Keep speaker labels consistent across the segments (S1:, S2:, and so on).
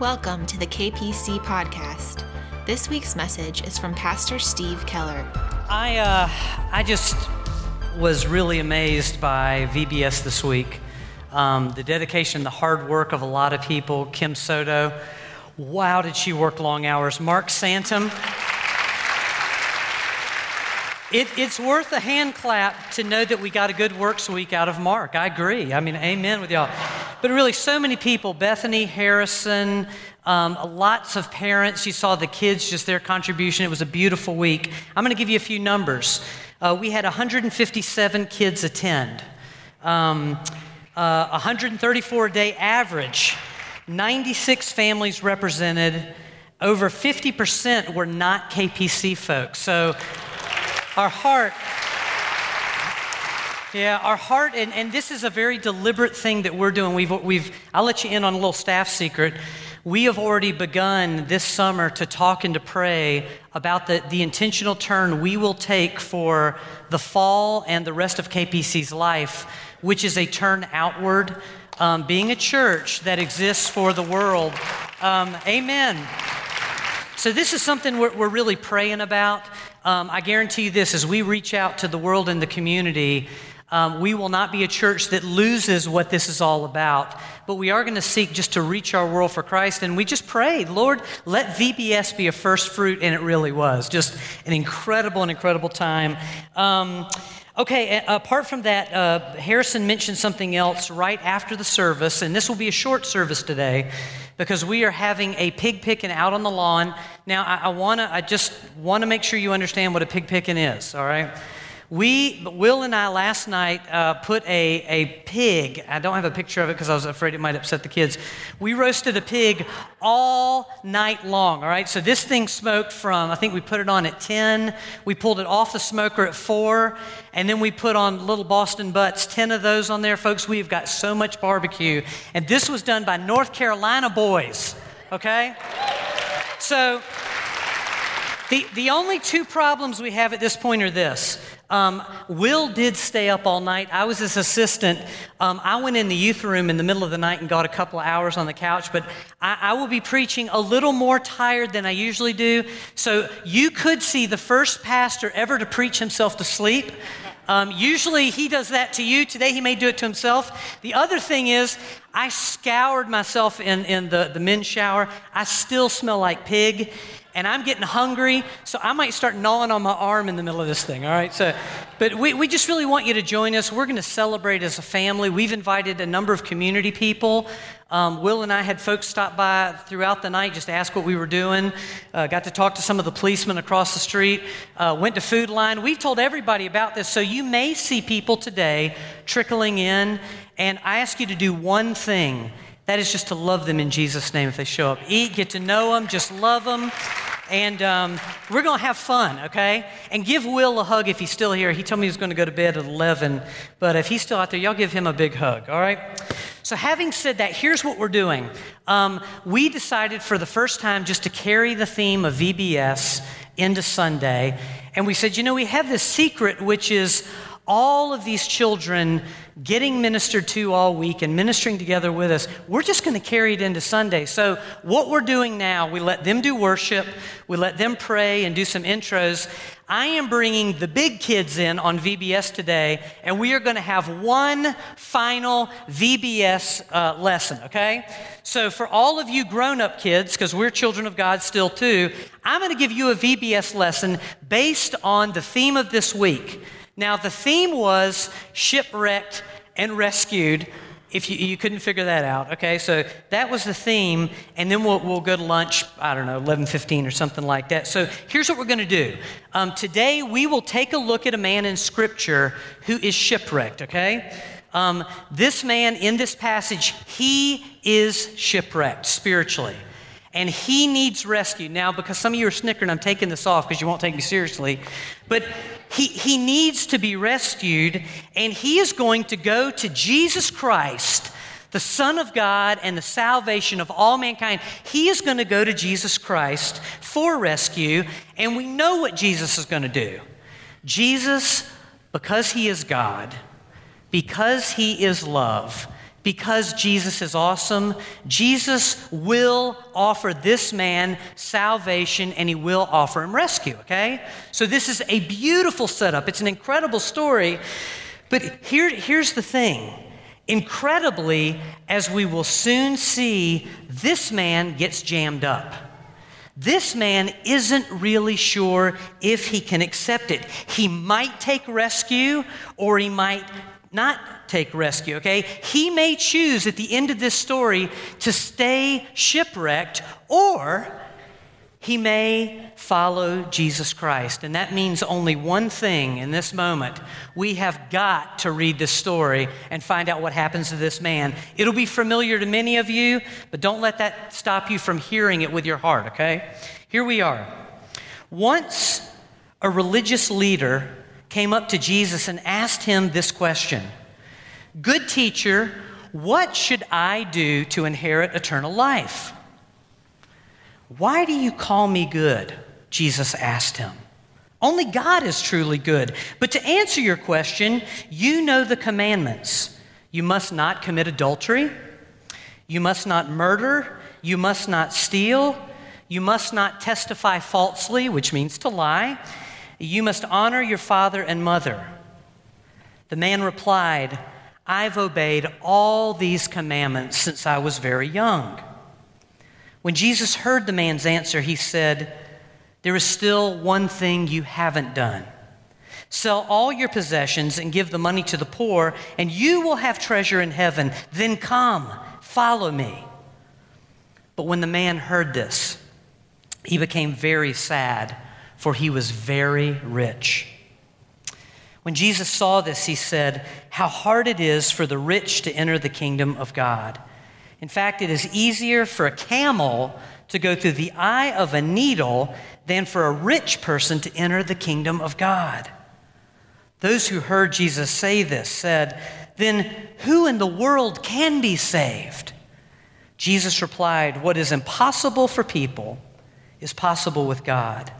S1: Welcome to the KPC podcast. This week's message is from Pastor Steve Keller.
S2: I, uh, I just was really amazed by VBS this week. Um, the dedication, the hard work of a lot of people. Kim Soto, wow, did she work long hours. Mark Santum. It, it's worth a hand clap to know that we got a good works week out of Mark. I agree. I mean, amen with y'all. But really, so many people Bethany, Harrison, um, lots of parents. You saw the kids, just their contribution. It was a beautiful week. I'm going to give you a few numbers. Uh, we had 157 kids attend, um, uh, 134 day average, 96 families represented. Over 50% were not KPC folks. So, our heart, yeah, our heart, and, and this is a very deliberate thing that we're doing. We've, we've, I'll let you in on a little staff secret. We have already begun this summer to talk and to pray about the, the intentional turn we will take for the fall and the rest of KPC's life, which is a turn outward, um, being a church that exists for the world. Um, amen. So, this is something we're, we're really praying about. Um, I guarantee you this as we reach out to the world and the community, um, we will not be a church that loses what this is all about, but we are going to seek just to reach our world for Christ. And we just prayed, Lord, let VBS be a first fruit, and it really was just an incredible and incredible time. Um, okay, apart from that, uh, Harrison mentioned something else right after the service, and this will be a short service today because we are having a pig picking out on the lawn. Now, I, I want to, I just want to make sure you understand what a pig picking is, all right? We, Will and I last night uh, put a, a pig, I don't have a picture of it because I was afraid it might upset the kids. We roasted a pig all night long, all right? So this thing smoked from, I think we put it on at 10, we pulled it off the smoker at 4, and then we put on little Boston butts, 10 of those on there. Folks, we've got so much barbecue. And this was done by North Carolina boys, okay? So the, the only two problems we have at this point are this. Um, Will did stay up all night. I was his assistant. Um, I went in the youth room in the middle of the night and got a couple of hours on the couch, but I, I, will be preaching a little more tired than I usually do. So you could see the first pastor ever to preach himself to sleep. Um, usually he does that to you. Today he may do it to himself. The other thing is, I scoured myself in, in the, the men's shower. I still smell like pig and I'm getting hungry, so I might start gnawing on my arm in the middle of this thing, all right? So, but we, we just really want you to join us. We're going to celebrate as a family. We've invited a number of community people. Um, Will and I had folks stop by throughout the night just to ask what we were doing. Uh, got to talk to some of the policemen across the street. Uh, went to Food Lion. We've told everybody about this, so you may see people today trickling in. And I ask you to do one thing that is just to love them in Jesus' name if they show up. Eat, get to know them, just love them. And um, we're going to have fun, okay? And give Will a hug if he's still here. He told me he was going to go to bed at 11, but if he's still out there, y'all give him a big hug, all right? So, having said that, here's what we're doing. Um, we decided for the first time just to carry the theme of VBS into Sunday. And we said, you know, we have this secret, which is all of these children getting ministered to all week and ministering together with us, we're just going to carry it into Sunday. So, what we're doing now, we let them do worship, we let them pray and do some intros. I am bringing the big kids in on VBS today, and we are going to have one final VBS uh, lesson, okay? So, for all of you grown up kids, because we're children of God still too, I'm going to give you a VBS lesson based on the theme of this week. Now, the theme was shipwrecked and rescued. If you, you couldn't figure that out, okay? So that was the theme, and then we'll, we'll go to lunch, I don't know, 11.15 or something like that. So here's what we're going to do. Um, today, we will take a look at a man in Scripture who is shipwrecked, okay? Um, this man in this passage, he is shipwrecked spiritually and he needs rescue. Now, because some of you are snickering, I'm taking this off because you won't take me seriously. But he, he needs to be rescued, and he is going to go to Jesus Christ, the Son of God and the salvation of all mankind. He is going to go to Jesus Christ for rescue, and we know what Jesus is going to do. Jesus, because he is God, because he is love, because Jesus is awesome, Jesus will offer this man salvation and he will offer him rescue, okay? So this is a beautiful setup. It's an incredible story. But here, here's the thing incredibly, as we will soon see, this man gets jammed up. This man isn't really sure if he can accept it. He might take rescue or he might not take rescue, okay? He may choose at the end of this story to stay shipwrecked or he may follow Jesus Christ. And that means only one thing in this moment. We have got to read this story and find out what happens to this man. It'll be familiar to many of you, but don't let that stop you from hearing it with your heart, okay? Here we are. Once a religious leader came up to Jesus and asked him this question Good teacher, what should I do to inherit eternal life? Why do you call me good? Jesus asked him. Only God is truly good. But to answer your question, you know the commandments. You must not commit adultery. You must not murder. You must not steal. You must not testify falsely, which means to lie. You must honor your father and mother. The man replied, I've obeyed all these commandments since I was very young. When Jesus heard the man's answer, he said, There is still one thing you haven't done. Sell all your possessions and give the money to the poor, and you will have treasure in heaven. Then come, follow me. But when the man heard this, he became very sad, for he was very rich. When Jesus saw this, he said, How hard it is for the rich to enter the kingdom of God. In fact, it is easier for a camel to go through the eye of a needle than for a rich person to enter the kingdom of God. Those who heard Jesus say this said, Then who in the world can be saved? Jesus replied, What is impossible for people is possible with God.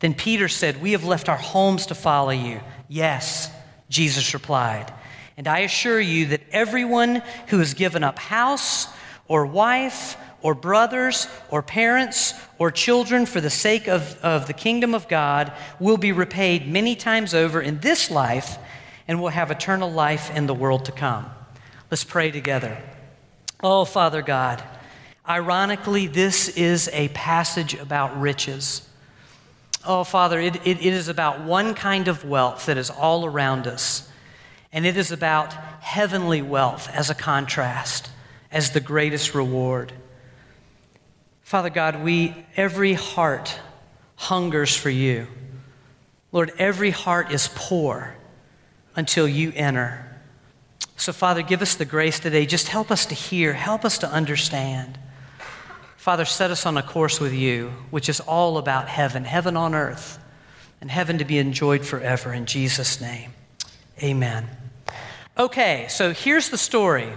S2: Then Peter said, We have left our homes to follow you. Yes, Jesus replied. And I assure you that everyone who has given up house or wife or brothers or parents or children for the sake of, of the kingdom of God will be repaid many times over in this life and will have eternal life in the world to come. Let's pray together. Oh, Father God, ironically, this is a passage about riches. Oh, Father, it, it, it is about one kind of wealth that is all around us. And it is about heavenly wealth as a contrast, as the greatest reward. Father God, we, every heart hungers for you. Lord, every heart is poor until you enter. So, Father, give us the grace today. Just help us to hear, help us to understand. Father, set us on a course with you, which is all about heaven, heaven on earth, and heaven to be enjoyed forever. In Jesus' name, amen. Okay, so here's the story.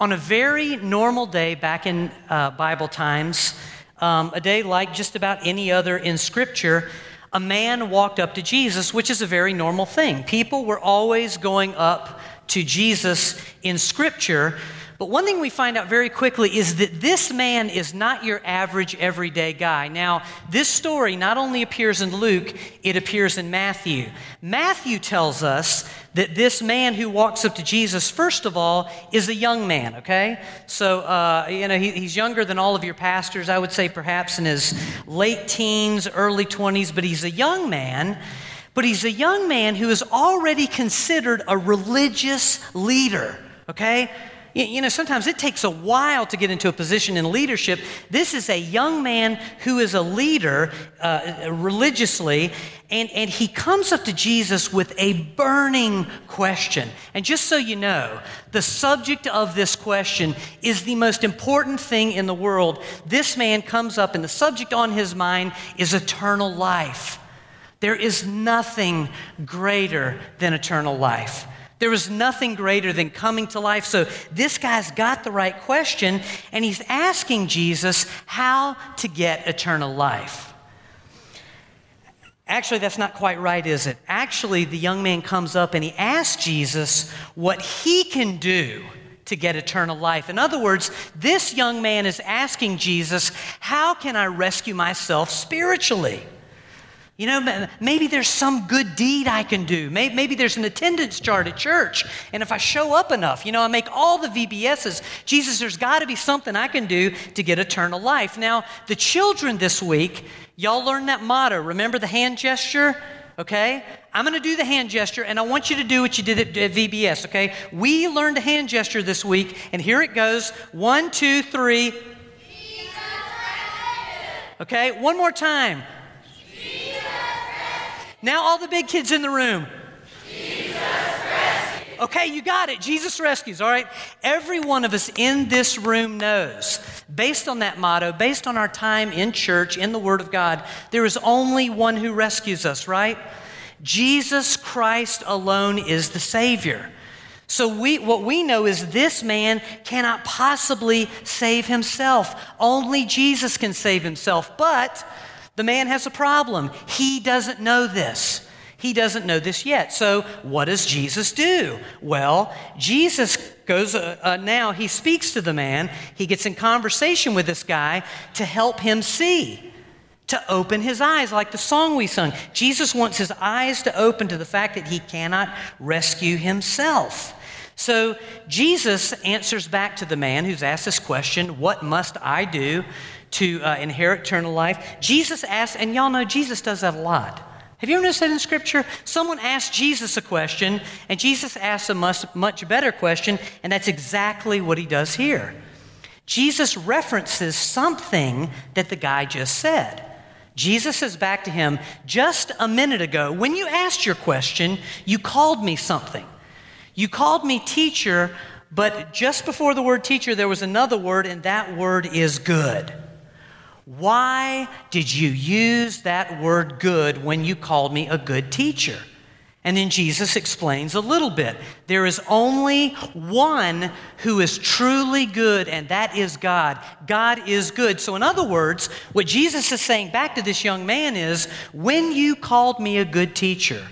S2: On a very normal day back in uh, Bible times, um, a day like just about any other in Scripture, a man walked up to Jesus, which is a very normal thing. People were always going up to Jesus in Scripture but one thing we find out very quickly is that this man is not your average everyday guy. Now, this story not only appears in Luke, it appears in Matthew. Matthew tells us that this man who walks up to Jesus, first of all, is a young man, okay? So, uh, you know, he, he's younger than all of your pastors. I would say perhaps in his late teens, early 20s, but he's a young man. But he's a young man who is already considered a religious leader, okay? You know, sometimes it takes a while to get into a position in leadership. This is a young man who is a leader uh, religiously, and, and he comes up to Jesus with a burning question. And just so you know, the subject of this question is the most important thing in the world. This man comes up, and the subject on his mind is eternal life. There is nothing greater than eternal life. There was nothing greater than coming to life. So this guy's got the right question, and he's asking Jesus how to get eternal life. Actually, that's not quite right, is it? Actually, the young man comes up and he asks Jesus what he can do to get eternal life? In other words, this young man is asking Jesus, How can I rescue myself spiritually? You know, maybe there's some good deed I can do. Maybe there's an attendance chart at church. And if I show up enough, you know, I make all the VBSs. Jesus, there's got to be something I can do to get eternal life. Now, the children this week, y'all learned that motto. Remember the hand gesture? Okay? I'm going to do the hand gesture, and I want you to do what you did at, at VBS, okay? We learned a hand gesture this week, and here it goes. One, two, three. Okay, one more time. Now, all the big kids in the room. Okay, you got it. Jesus rescues, all right? Every one of us in this room knows, based on that motto, based on our time in church, in the Word of God, there is only one who rescues us, right? Jesus Christ alone is the Savior. So we, what we know is this man cannot possibly save himself. Only Jesus can save himself. But the man has a problem. He doesn't know this. He doesn't know this yet. So, what does Jesus do? Well, Jesus goes uh, uh, now, he speaks to the man. He gets in conversation with this guy to help him see, to open his eyes, like the song we sung. Jesus wants his eyes to open to the fact that he cannot rescue himself. So, Jesus answers back to the man who's asked this question What must I do to uh, inherit eternal life. Jesus asked, and y'all know Jesus does that a lot. Have you ever noticed that in Scripture? Someone asked Jesus a question, and Jesus asks a much, much better question, and that's exactly what he does here. Jesus references something that the guy just said. Jesus says back to him, Just a minute ago, when you asked your question, you called me something. You called me teacher, but just before the word teacher, there was another word, and that word is good. Why did you use that word good when you called me a good teacher? And then Jesus explains a little bit. There is only one who is truly good, and that is God. God is good. So, in other words, what Jesus is saying back to this young man is when you called me a good teacher,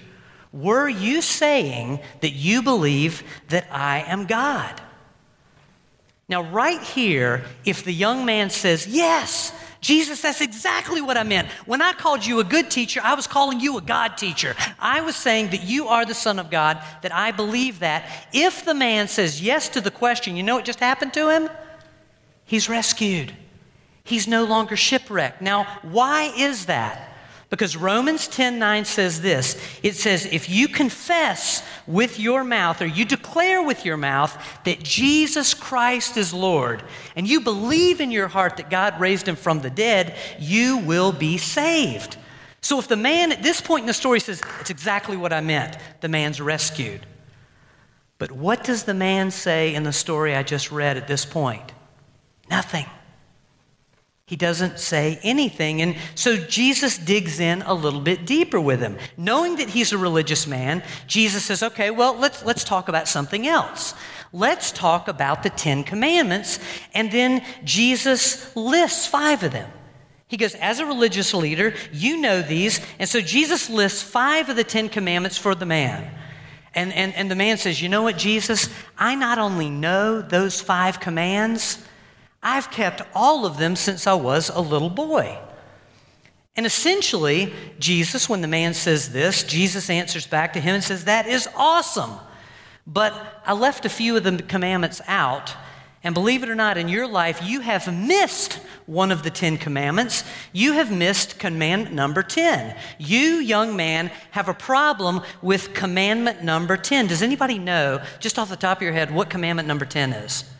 S2: were you saying that you believe that I am God? Now, right here, if the young man says, Yes, Jesus, that's exactly what I meant. When I called you a good teacher, I was calling you a God teacher. I was saying that you are the Son of God, that I believe that. If the man says yes to the question, you know what just happened to him? He's rescued. He's no longer shipwrecked. Now, why is that? Because Romans 10 9 says this it says, If you confess with your mouth, or you declare with your mouth that Jesus Christ is Lord, and you believe in your heart that God raised him from the dead, you will be saved. So if the man at this point in the story says, It's exactly what I meant, the man's rescued. But what does the man say in the story I just read at this point? Nothing. He doesn't say anything. And so Jesus digs in a little bit deeper with him. Knowing that he's a religious man, Jesus says, okay, well, let's, let's talk about something else. Let's talk about the Ten Commandments. And then Jesus lists five of them. He goes, as a religious leader, you know these. And so Jesus lists five of the Ten Commandments for the man. And, and, and the man says, You know what, Jesus? I not only know those five commands, I've kept all of them since I was a little boy. And essentially, Jesus, when the man says this, Jesus answers back to him and says, That is awesome. But I left a few of the commandments out. And believe it or not, in your life, you have missed one of the Ten Commandments. You have missed commandment number 10. You, young man, have a problem with commandment number 10. Does anybody know, just off the top of your head, what commandment number 10 is?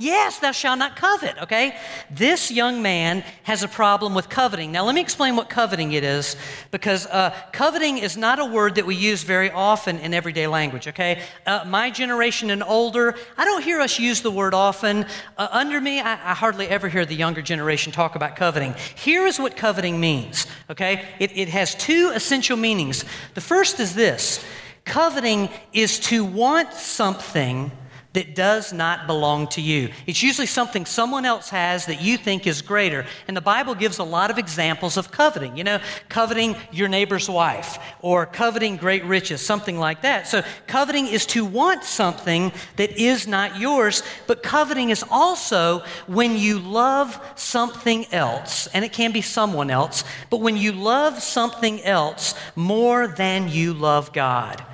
S2: Yes, thou shalt not covet, okay? This young man has a problem with coveting. Now, let me explain what coveting it is, because uh, coveting is not a word that we use very often in everyday language, okay? Uh, my generation and older, I don't hear us use the word often. Uh, under me, I, I, hardly ever hear the younger generation talk about coveting. Here is what coveting means, okay? It, it has two essential meanings. The first is this coveting is to want something that does not belong to you. It's usually something someone else has that you think is greater. And the Bible gives a lot of examples of coveting. You know, coveting your neighbor's wife or coveting great riches, something like that. So, coveting is to want something that is not yours, but coveting is also when you love something else, and it can be someone else, but when you love something else more than you love God.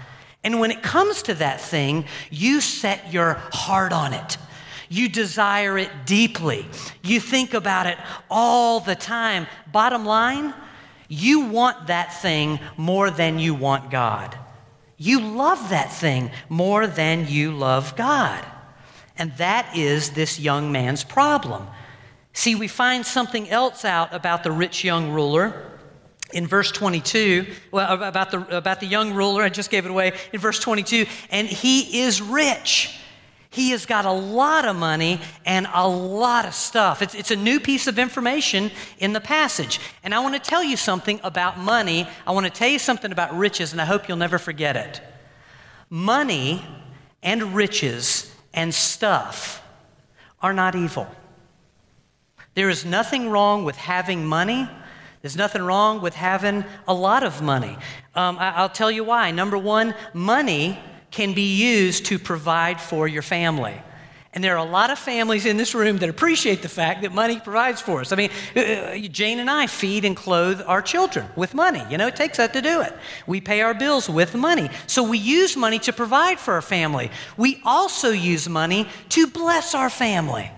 S2: And when it comes to that thing, you set your heart on it. You desire it deeply. You think about it all the time. Bottom line, you want that thing more than you want God. You love that thing more than you love God. And that is this young man's problem. See, we find something else out about the rich young ruler in verse 22, well, about the, about the young ruler, I just gave it away, in verse 22, and he is rich. He has got a lot of money and a lot of stuff. It's, it's a new piece of information in the passage. And I want to tell you something about money. I want to tell you something about riches, and I hope you'll never forget it. Money and riches and stuff are not evil. There is nothing wrong with having money there's nothing wrong with having a lot of money. Um, I, I'll tell you why. Number one, money can be used to provide for your family. And there are a lot of families in this room that appreciate the fact that money provides for us. I mean, uh, uh, Jane and I feed and clothe our children with money. You know, it takes that to do it. We pay our bills with money. So we use money to provide for our family. We also use money to bless our family.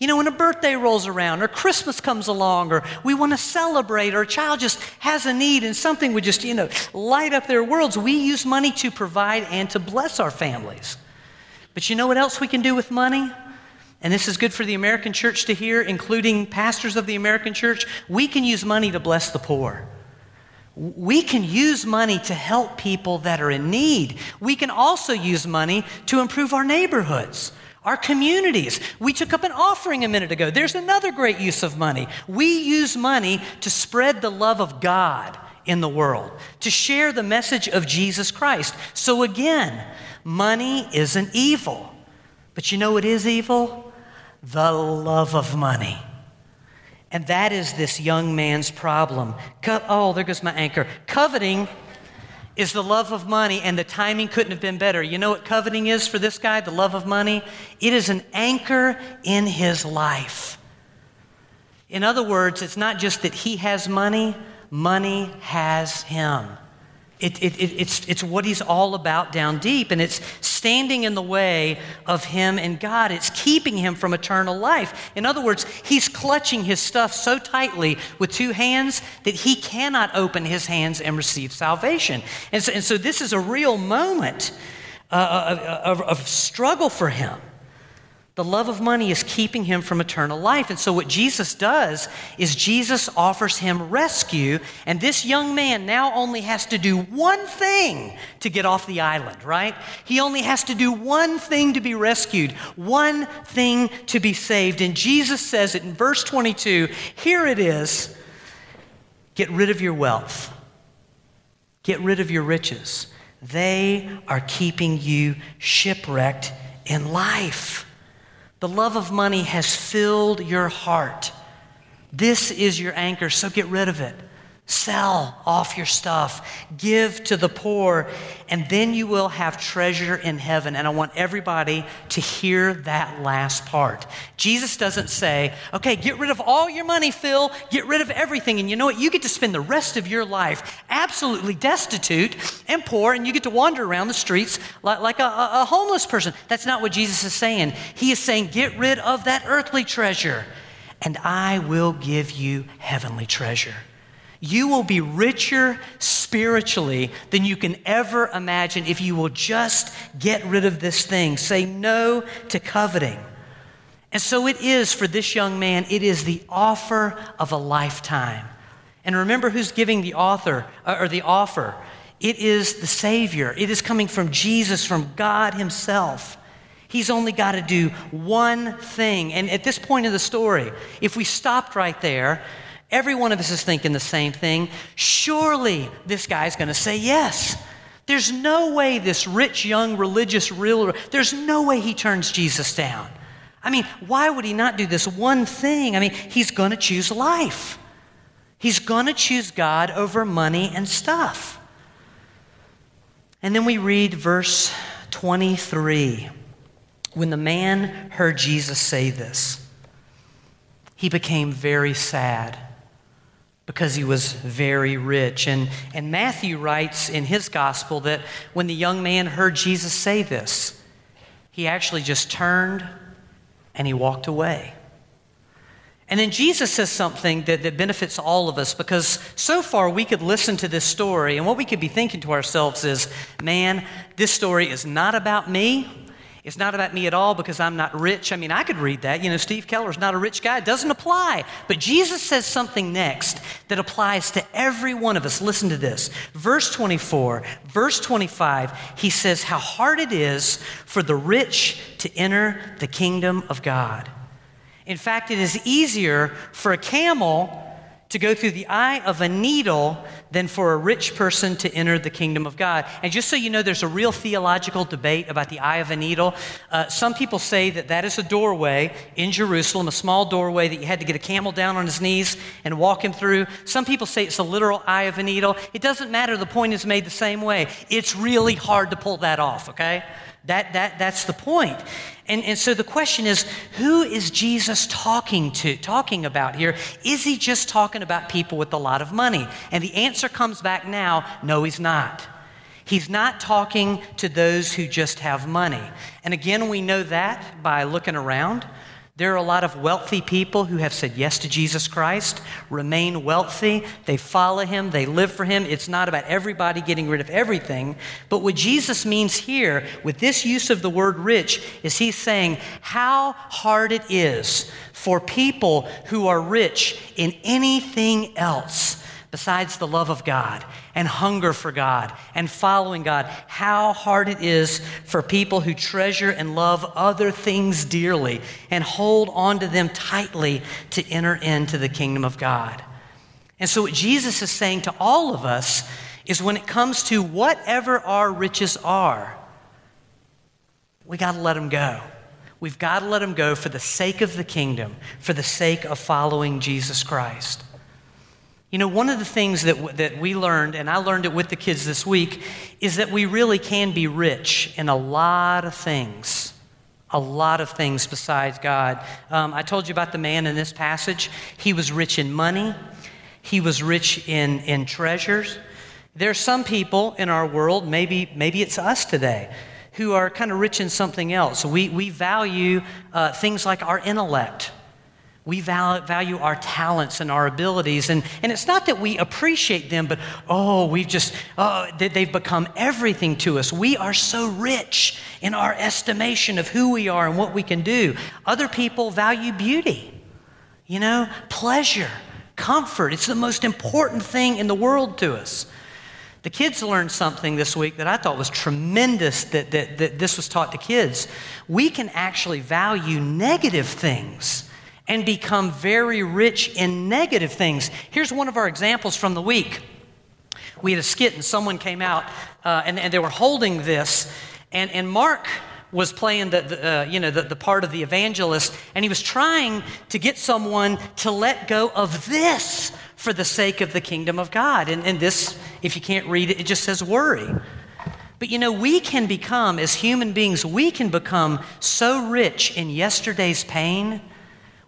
S2: You know, when a birthday rolls around or Christmas comes along or we want to celebrate or a child just has a need and something would just, you know, light up their worlds, we use money to provide and to bless our families. But you know what else we can do with money? And this is good for the American church to hear, including pastors of the American church. We can use money to bless the poor. We can use money to help people that are in need. We can also use money to improve our neighborhoods our communities. We took up an offering a minute ago. There's another great use of money. We use money to spread the love of God in the world, to share the message of Jesus Christ. So again, money isn't evil. But you know what is evil? The love of money. And that is this young man's problem. Co- oh, there goes my anchor. Coveting is the love of money, and the timing couldn't have been better. You know what coveting is for this guy, the love of money? It is an anchor in his life. In other words, it's not just that he has money, money has him. It, it, it, it's, it's what he's all about down deep, and it's standing in the way of him and God. It's keeping him from eternal life. In other words, he's clutching his stuff so tightly with two hands that he cannot open his hands and receive salvation. And so, and so this is a real moment uh, of, of struggle for him. The love of money is keeping him from eternal life. And so, what Jesus does is Jesus offers him rescue. And this young man now only has to do one thing to get off the island, right? He only has to do one thing to be rescued, one thing to be saved. And Jesus says it in verse 22 here it is get rid of your wealth, get rid of your riches. They are keeping you shipwrecked in life. The love of money has filled your heart. This is your anchor, so get rid of it. Sell off your stuff, give to the poor, and then you will have treasure in heaven. And I want everybody to hear that last part. Jesus doesn't say, okay, get rid of all your money, Phil, get rid of everything. And you know what? You get to spend the rest of your life absolutely destitute and poor, and you get to wander around the streets like, like a, a homeless person. That's not what Jesus is saying. He is saying, get rid of that earthly treasure, and I will give you heavenly treasure you will be richer spiritually than you can ever imagine if you will just get rid of this thing. Say no to coveting. And so it is for this young man, it is the offer of a lifetime. And remember who's giving the author uh, or the offer. It is the Savior. It is coming from Jesus, from God Himself. He's only got to do one thing. And at this point in the story, if we stopped right there, Every one of us is thinking the same thing. Surely this guy's going to say yes. There's no way this rich, young, religious ruler, there's no way he turns Jesus down. I mean, why would he not do this one thing? I mean, he's going to choose life. He's going to choose God over money and stuff. And then we read verse 23. When the man heard Jesus say this, he became very sad because he was very rich. And, and Matthew writes in his gospel that when the young man heard Jesus say this, he actually just turned and he walked away. And then Jesus says something that, that benefits all of us because so far we could listen to this story and what we could be thinking to ourselves is, man, this story is not about me. It's not about me at all because I'm not rich. I mean, I could read that. You know, Steve Keller's not a rich guy. It doesn't apply. But Jesus says something next that applies to every one of us. Listen to this. Verse 24, verse 25, he says, How hard it is for the rich to enter the kingdom of God. In fact, it is easier for a camel to go through the eye of a needle than for a rich person to enter the kingdom of God. And just so you know, there's a real theological debate about the eye of a needle. Uh, some people say that that is a doorway in Jerusalem, a small doorway that you had to get a camel down on his knees and walk him through. Some people say it's a literal eye of a needle. It doesn't matter, the point is made the same way. It's really hard to pull that off, okay? That, that, that's the point. And, and so the question is, who is Jesus talking to, talking about here? Is he just talking about people with a lot of money? And the answer comes back now, no, he's not. He's not talking to those who just have money. And again, we know that by looking around. There are a lot of wealthy people who have said yes to Jesus Christ, remain wealthy, they follow him, they live for him. It's not about everybody getting rid of everything. But what Jesus means here with this use of the word rich is he's saying how hard it is for people who are rich in anything else besides the love of God and hunger for God and following God, how hard it is for people who treasure and love other things dearly and hold on to them tightly to enter into the kingdom of God. And so, what Jesus is saying to all of us is when it comes to whatever our riches are, we got to let them go. We've got to let them go for the sake of the kingdom, for the sake of following Jesus Christ. You know, one of the things that, that we learned, and I learned it with the kids this week, is that we really can be rich in a lot of things. A lot of things besides God. Um, I told you about the man in this passage. He was rich in money, he was rich in, in treasures. There are some people in our world, maybe, maybe it's us today, who are kind of rich in something else. We, we value uh, things like our intellect we value our talents and our abilities. And, and it's not that we appreciate them, but oh, we've just, oh, they've become everything to us. We are so rich in our estimation of who we are and what we can do. Other people value beauty, you know, pleasure, comfort. It's the most important thing in the world to us. The kids learned something this week that I thought was tremendous that, that, that this was taught to kids. We can actually value negative things and become very rich in negative things. Here's one of our examples from the week. We had a skit, and someone came out, uh, and, and they were holding this, and, and Mark was playing the, the uh, you know the, the part of the evangelist and he was trying to get someone to let go of this for the sake of the kingdom of god and, and this if you can't read it it just says worry but you know we can become as human beings we can become so rich in yesterday's pain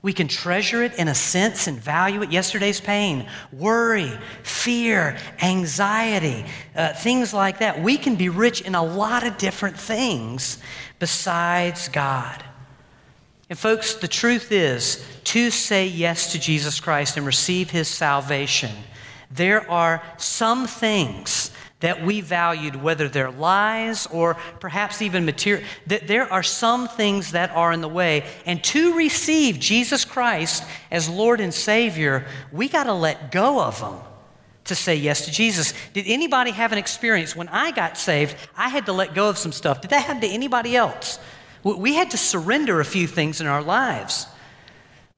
S2: we can treasure it in a sense and value it. Yesterday's pain, worry, fear, anxiety, uh, things like that. We can be rich in a lot of different things besides God. And, folks, the truth is to say yes to Jesus Christ and receive his salvation, there are some things that we valued, whether they're lies or perhaps even material, that there are some things that are in the way. And to receive Jesus Christ as Lord and Savior, we got to let go of them to say yes to Jesus. Did anybody have an experience when I got saved? I had to let go of some stuff. Did that happen to anybody else? We had to surrender a few things in our lives.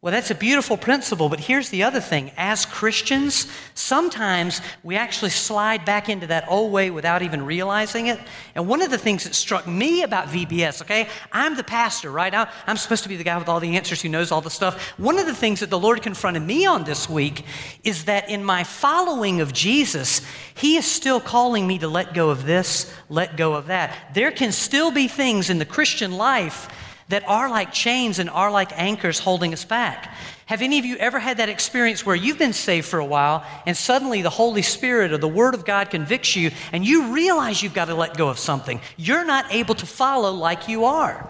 S2: Well, that's a beautiful principle, but here's the other thing. As Christians, sometimes we actually slide back into that old way without even realizing it. And one of the things that struck me about VBS, okay, I'm the pastor, right? I'm supposed to be the guy with all the answers who knows all the stuff. One of the things that the Lord confronted me on this week is that in my following of Jesus, He is still calling me to let go of this, let go of that. There can still be things in the Christian life that are like chains and are like anchors holding us back. Have any of you ever had that experience where you've been saved for a while and suddenly the Holy Spirit or the Word of God convicts you and you realize you've got to let go of something? You're not able to follow like you are.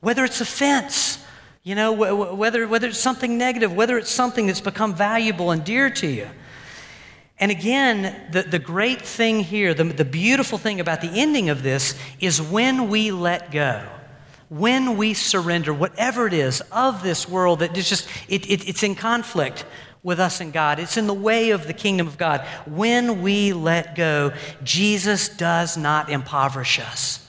S2: Whether it's offense, you know, whether, whether it's something negative, whether it's something that's become valuable and dear to you. And again, the, the great thing here, the, the beautiful thing about the ending of this is when we let go when we surrender whatever it is of this world that is just it, it, it's in conflict with us and god. It's in the way of the kingdom of god. When we let go jesus does not impoverish us.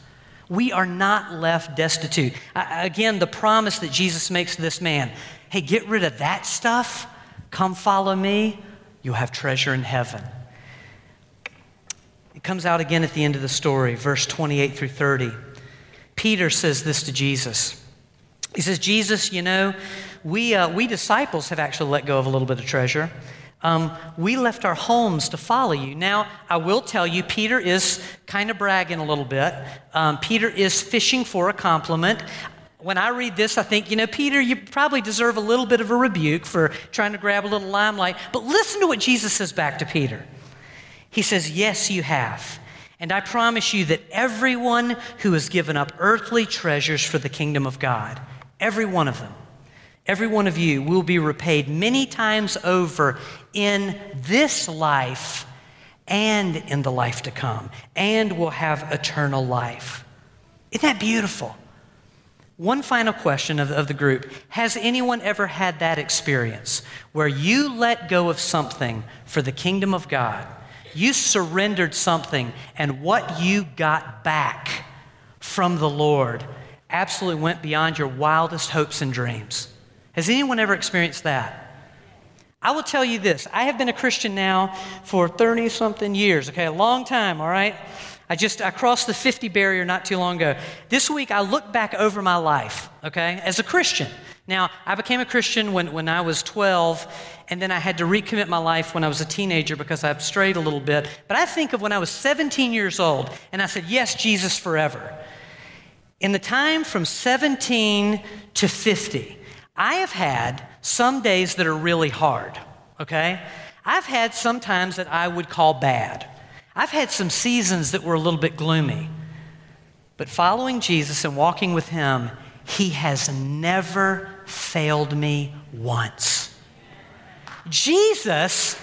S2: We are not left destitute. Again the promise that jesus makes to this man hey get rid of that stuff. Come follow me. You'll have treasure in heaven. It comes out again at the end of the story verse 28 through 30 Peter says this to Jesus. He says, Jesus, you know, we, uh, we disciples have actually let go of a little bit of treasure. Um, we left our homes to follow you. Now, I will tell you, Peter is kind of bragging a little bit. Um, Peter is fishing for a compliment. When I read this, I think, you know, Peter, you probably deserve a little bit of a rebuke for trying to grab a little limelight. But listen to what Jesus says back to Peter. He says, Yes, you have. And I promise you that everyone who has given up earthly treasures for the kingdom of God, every one of them, every one of you will be repaid many times over in this life and in the life to come, and will have eternal life. Isn't that beautiful? One final question of, of the group Has anyone ever had that experience where you let go of something for the kingdom of God? You surrendered something, and what you got back from the Lord absolutely went beyond your wildest hopes and dreams. Has anyone ever experienced that? I will tell you this I have been a Christian now for 30 something years, okay, a long time, all right? I just I crossed the 50 barrier not too long ago. This week I looked back over my life, okay, as a Christian. Now, I became a Christian when, when I was 12, and then I had to recommit my life when I was a teenager because I've strayed a little bit. But I think of when I was 17 years old, and I said, Yes, Jesus forever. In the time from 17 to 50, I have had some days that are really hard, okay? I've had some times that I would call bad. I've had some seasons that were a little bit gloomy. But following Jesus and walking with Him, He has never failed me once. Jesus,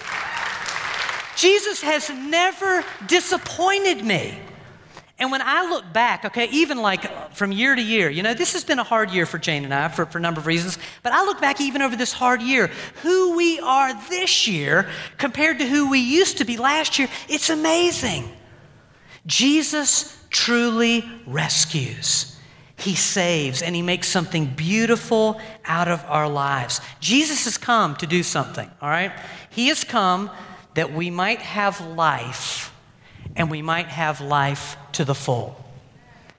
S2: Jesus has never disappointed me. And when I look back, okay, even like from year to year, you know, this has been a hard year for Jane and I for, for a number of reasons, but I look back even over this hard year, who we are this year compared to who we used to be last year, it's amazing. Jesus truly rescues. He saves and He makes something beautiful out of our lives. Jesus has come to do something, all right? He has come that we might have life and we might have life to the full.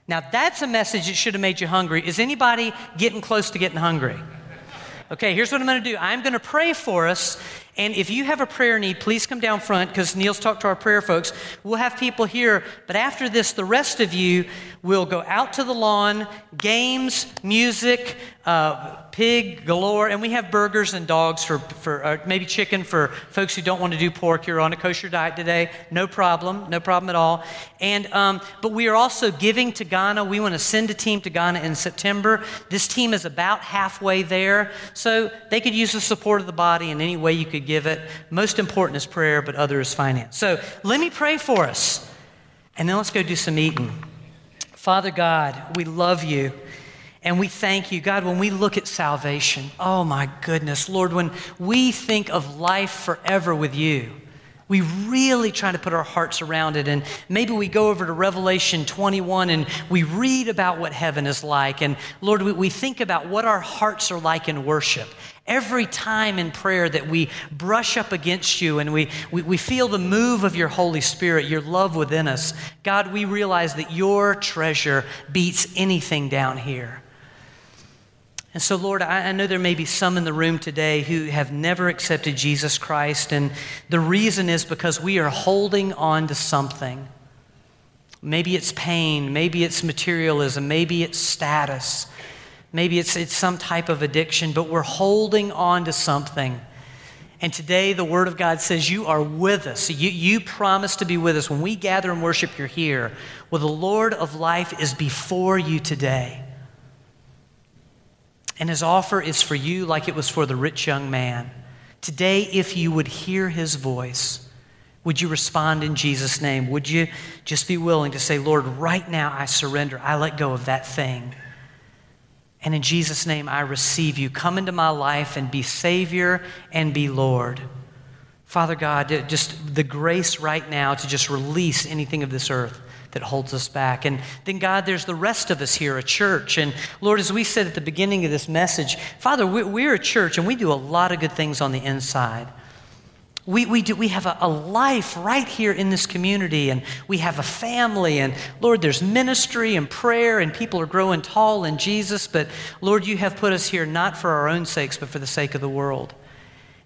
S2: Now, that's a message that should have made you hungry. Is anybody getting close to getting hungry? Okay, here's what I'm going to do I'm going to pray for us. And if you have a prayer need, please come down front because Neil's talked to our prayer folks. We'll have people here. But after this, the rest of you will go out to the lawn, games, music, uh, pig galore, and we have burgers and dogs for, for uh, maybe chicken for folks who don't want to do pork. You're on a kosher diet today, no problem, no problem at all. And um, but we are also giving to Ghana. We want to send a team to Ghana in September. This team is about halfway there, so they could use the support of the body in any way you could give it. Most important is prayer, but other is finance. So let me pray for us, and then let's go do some eating. Father God, we love you. And we thank you, God, when we look at salvation. Oh my goodness, Lord, when we think of life forever with you, we really try to put our hearts around it. And maybe we go over to Revelation 21 and we read about what heaven is like. And Lord, we, we think about what our hearts are like in worship. Every time in prayer that we brush up against you and we, we, we, feel the move of your Holy Spirit, your love within us, God, we realize that your treasure beats anything down here. And so, Lord, I, I know there may be some in the room today who have never accepted Jesus Christ, and the reason is because we are holding on to something. Maybe it's pain, maybe it's materialism, maybe it's status. Maybe it's, it's some type of addiction, but we're holding on to something. And today, the Word of God says, You are with us. You, you promise to be with us. When we gather and worship, you're here. Well, the Lord of life is before you today. And His offer is for you like it was for the rich young man. Today, if you would hear His voice, would you respond in Jesus' name? Would you just be willing to say, Lord, right now I surrender. I let go of that thing. And in Jesus' name, I receive you. Come into my life and be Savior and be Lord. Father God, just the grace right now to just release anything of this earth that holds us back. And then, God, there's the rest of us here, a church. And Lord, as we said at the beginning of this message, Father, we're a church and we do a lot of good things on the inside. We, we, do, we have a, a, life right here in this community, and we have a family. And Lord, there's ministry and prayer, and people are growing tall in Jesus. But Lord, you have put us here not for our own sakes, but for the sake of the world.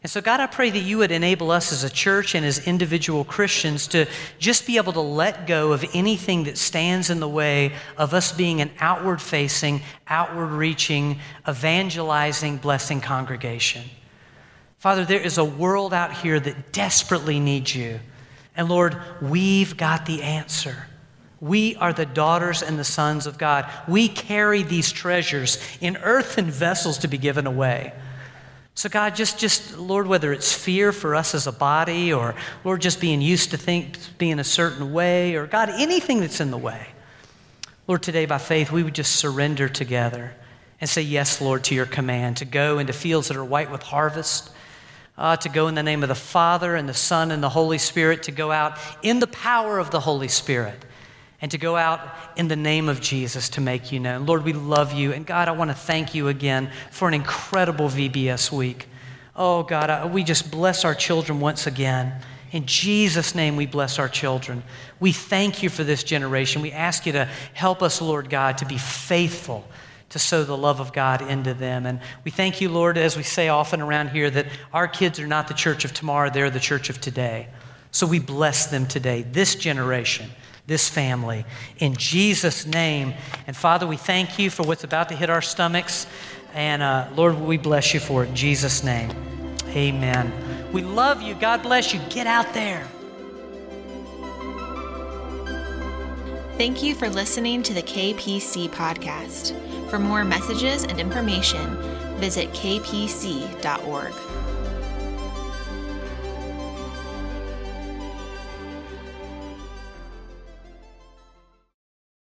S2: And so, God, I pray that you would enable us as a church and as individual Christians to just be able to let go of anything that stands in the way of us being an outward facing, outward reaching, evangelizing, blessing congregation. Father, there is a world out here that desperately needs you. And Lord, we've got the answer. We are the daughters and the sons of God. We carry these treasures in earthen vessels to be given away. So, God, just, just, Lord, whether it's fear for us as a body or, Lord, just being used to think being a certain way or, God, anything that's in the way. Lord, today by faith, we would just surrender together and say, Yes, Lord, to your command to go into fields that are white with harvest uh, to go in the name of the Father and the Son and the Holy Spirit, to go out in the power of the Holy Spirit, and to go out in the name of Jesus to make you known. Lord, we love you. And God, I want to thank you again for an incredible VBS week. Oh, God, I, we just bless our children once again. In Jesus' name, we bless our children. We thank you for this generation. We ask you to help us, Lord God, to be faithful to sow the love of God into them. And we thank you, Lord, as we say often around here, that our kids are not the church of tomorrow, they're the church of today. So we bless them today, this generation, this family, in Jesus' name. And Father, we thank you for what's about to hit our stomachs. And uh, Lord, we bless you for it in Jesus' name. Amen. We love you. God bless you. Get out there.
S1: Thank you for listening to the KPC podcast. For more messages and information, visit kpc.org.